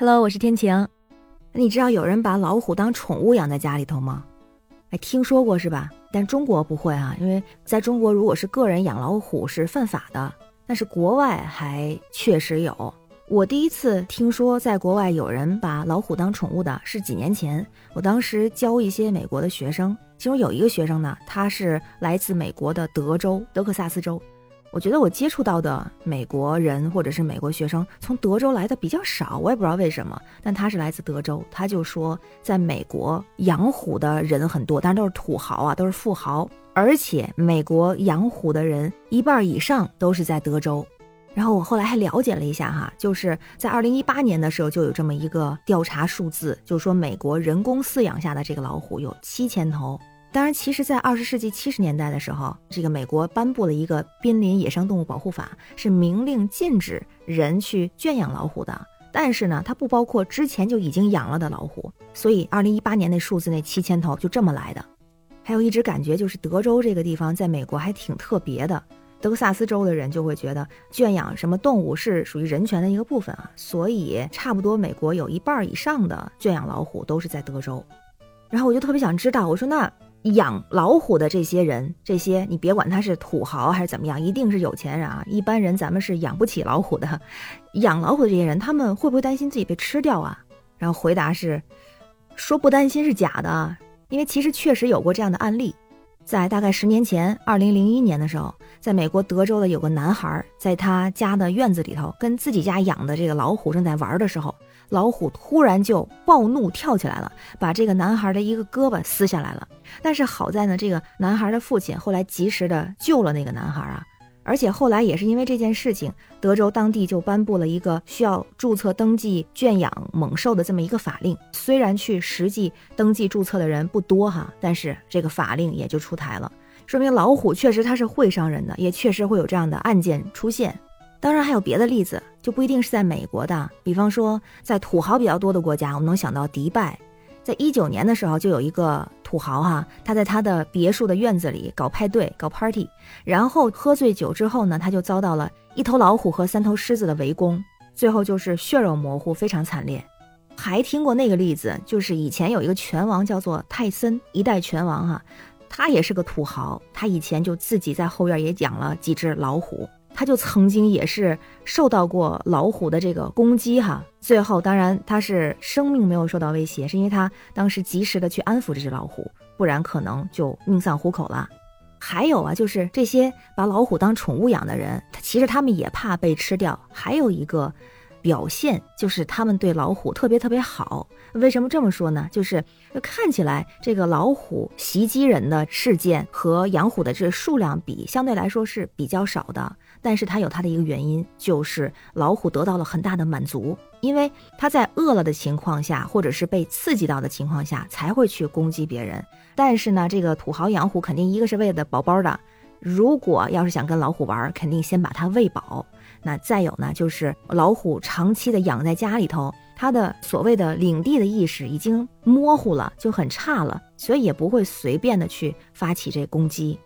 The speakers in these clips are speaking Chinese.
Hello，我是天晴。你知道有人把老虎当宠物养在家里头吗？哎，听说过是吧？但中国不会啊，因为在中国，如果是个人养老虎是犯法的。但是国外还确实有。我第一次听说在国外有人把老虎当宠物的是几年前，我当时教一些美国的学生，其中有一个学生呢，他是来自美国的德州德克萨斯州。我觉得我接触到的美国人或者是美国学生从德州来的比较少，我也不知道为什么。但他是来自德州，他就说在美国养虎的人很多，但是都是土豪啊，都是富豪。而且美国养虎的人一半以上都是在德州。然后我后来还了解了一下哈，就是在二零一八年的时候就有这么一个调查数字，就是说美国人工饲养下的这个老虎有七千头。当然，其实，在二十世纪七十年代的时候，这个美国颁布了一个濒临野生动物保护法，是明令禁止人去圈养老虎的。但是呢，它不包括之前就已经养了的老虎。所以，二零一八年那数字那七千头就这么来的。还有一直感觉就是德州这个地方在美国还挺特别的。德克萨斯州的人就会觉得圈养什么动物是属于人权的一个部分啊，所以差不多美国有一半以上的圈养老虎都是在德州。然后我就特别想知道，我说那。养老虎的这些人，这些你别管他是土豪还是怎么样，一定是有钱人啊。一般人咱们是养不起老虎的。养老虎的这些人，他们会不会担心自己被吃掉啊？然后回答是，说不担心是假的，因为其实确实有过这样的案例。在大概十年前，二零零一年的时候，在美国德州的有个男孩，在他家的院子里头跟自己家养的这个老虎正在玩的时候，老虎突然就暴怒跳起来了，把这个男孩的一个胳膊撕下来了。但是好在呢，这个男孩的父亲后来及时的救了那个男孩啊。而且后来也是因为这件事情，德州当地就颁布了一个需要注册登记圈养猛兽的这么一个法令。虽然去实际登记注册的人不多哈，但是这个法令也就出台了，说明老虎确实它是会伤人的，也确实会有这样的案件出现。当然还有别的例子，就不一定是在美国的，比方说在土豪比较多的国家，我们能想到迪拜。在一九年的时候，就有一个土豪哈，他在他的别墅的院子里搞派对、搞 party，然后喝醉酒之后呢，他就遭到了一头老虎和三头狮子的围攻，最后就是血肉模糊，非常惨烈。还听过那个例子，就是以前有一个拳王叫做泰森，一代拳王哈，他也是个土豪，他以前就自己在后院也养了几只老虎。他就曾经也是受到过老虎的这个攻击哈，最后当然他是生命没有受到威胁，是因为他当时及时的去安抚这只老虎，不然可能就命丧虎口了。还有啊，就是这些把老虎当宠物养的人，其实他们也怕被吃掉。还有一个。表现就是他们对老虎特别特别好。为什么这么说呢？就是看起来这个老虎袭击人的事件和养虎的这数量比，相对来说是比较少的。但是它有它的一个原因，就是老虎得到了很大的满足，因为它在饿了的情况下，或者是被刺激到的情况下，才会去攻击别人。但是呢，这个土豪养虎肯定一个是为了宝宝的，如果要是想跟老虎玩，肯定先把它喂饱。那再有呢，就是老虎长期的养在家里头，它的所谓的领地的意识已经模糊了，就很差了，所以也不会随便的去发起这攻击。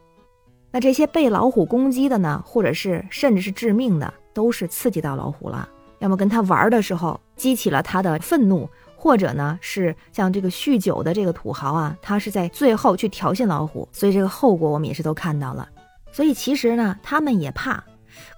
那这些被老虎攻击的呢，或者是甚至是致命的，都是刺激到老虎了，要么跟他玩的时候激起了他的愤怒，或者呢是像这个酗酒的这个土豪啊，他是在最后去挑衅老虎，所以这个后果我们也是都看到了。所以其实呢，他们也怕。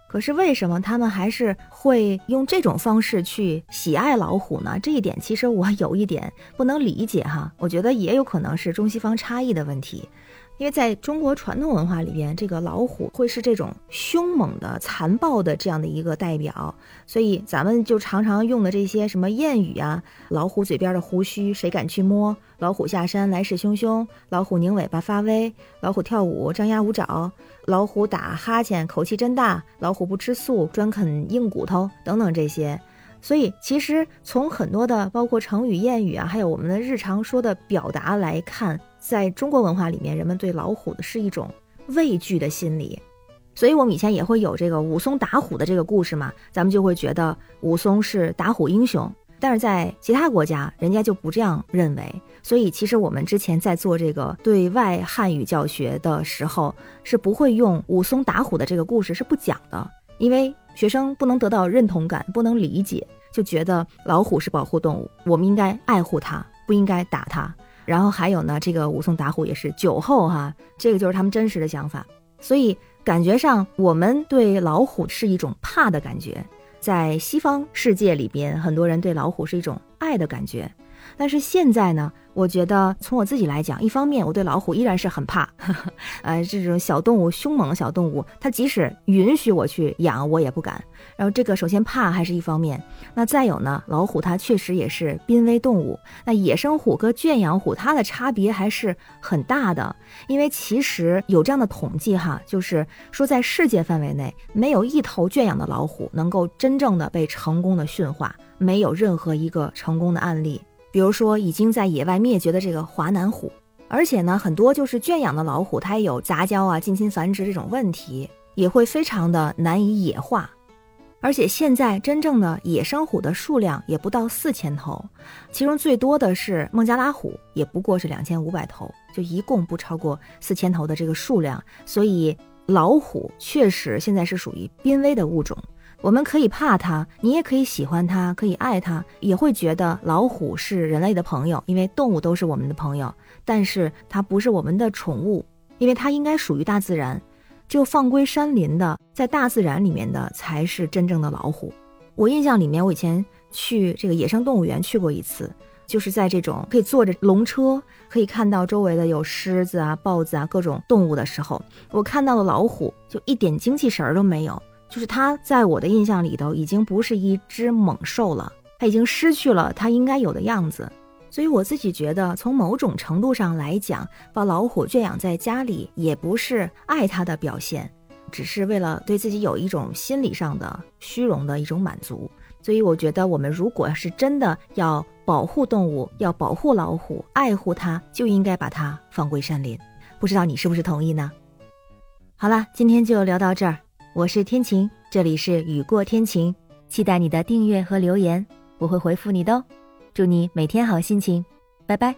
可是为什么他们还是会用这种方式去喜爱老虎呢？这一点其实我有一点不能理解哈。我觉得也有可能是中西方差异的问题。因为在中国传统文化里边，这个老虎会是这种凶猛的、残暴的这样的一个代表，所以咱们就常常用的这些什么谚语啊，“老虎嘴边的胡须谁敢去摸？”“老虎下山来势汹汹”“老虎拧尾巴发威”“老虎跳舞张牙舞爪”“老虎打哈欠口气真大”“老虎不吃素专啃硬骨头”等等这些。所以其实从很多的包括成语谚语啊，还有我们的日常说的表达来看。在中国文化里面，人们对老虎的是一种畏惧的心理，所以我们以前也会有这个武松打虎的这个故事嘛，咱们就会觉得武松是打虎英雄。但是在其他国家，人家就不这样认为。所以其实我们之前在做这个对外汉语教学的时候，是不会用武松打虎的这个故事是不讲的，因为学生不能得到认同感，不能理解。就觉得老虎是保护动物，我们应该爱护它，不应该打它。然后还有呢，这个武松打虎也是酒后哈，这个就是他们真实的想法。所以感觉上，我们对老虎是一种怕的感觉，在西方世界里边，很多人对老虎是一种爱的感觉。但是现在呢？我觉得从我自己来讲，一方面我对老虎依然是很怕，呃，这种小动物凶猛的小动物，它即使允许我去养，我也不敢。然后这个首先怕还是一方面，那再有呢，老虎它确实也是濒危动物。那野生虎和圈养虎它的差别还是很大的，因为其实有这样的统计哈，就是说在世界范围内，没有一头圈养的老虎能够真正的被成功的驯化，没有任何一个成功的案例。比如说，已经在野外灭绝的这个华南虎，而且呢，很多就是圈养的老虎，它也有杂交啊、近亲繁殖这种问题，也会非常的难以野化。而且现在真正的野生虎的数量也不到四千头，其中最多的是孟加拉虎，也不过是两千五百头，就一共不超过四千头的这个数量。所以老虎确实现在是属于濒危的物种。我们可以怕它，你也可以喜欢它，可以爱它，也会觉得老虎是人类的朋友，因为动物都是我们的朋友。但是它不是我们的宠物，因为它应该属于大自然。只有放归山林的，在大自然里面的才是真正的老虎。我印象里面，我以前去这个野生动物园去过一次，就是在这种可以坐着龙车，可以看到周围的有狮子啊、豹子啊各种动物的时候，我看到了老虎，就一点精气神儿都没有。就是它在我的印象里头已经不是一只猛兽了，它已经失去了它应该有的样子。所以我自己觉得，从某种程度上来讲，把老虎圈养在家里也不是爱它的表现，只是为了对自己有一种心理上的虚荣的一种满足。所以我觉得，我们如果是真的要保护动物，要保护老虎，爱护它，就应该把它放归山林。不知道你是不是同意呢？好了，今天就聊到这儿。我是天晴，这里是雨过天晴，期待你的订阅和留言，我会回复你的哦。祝你每天好心情，拜拜。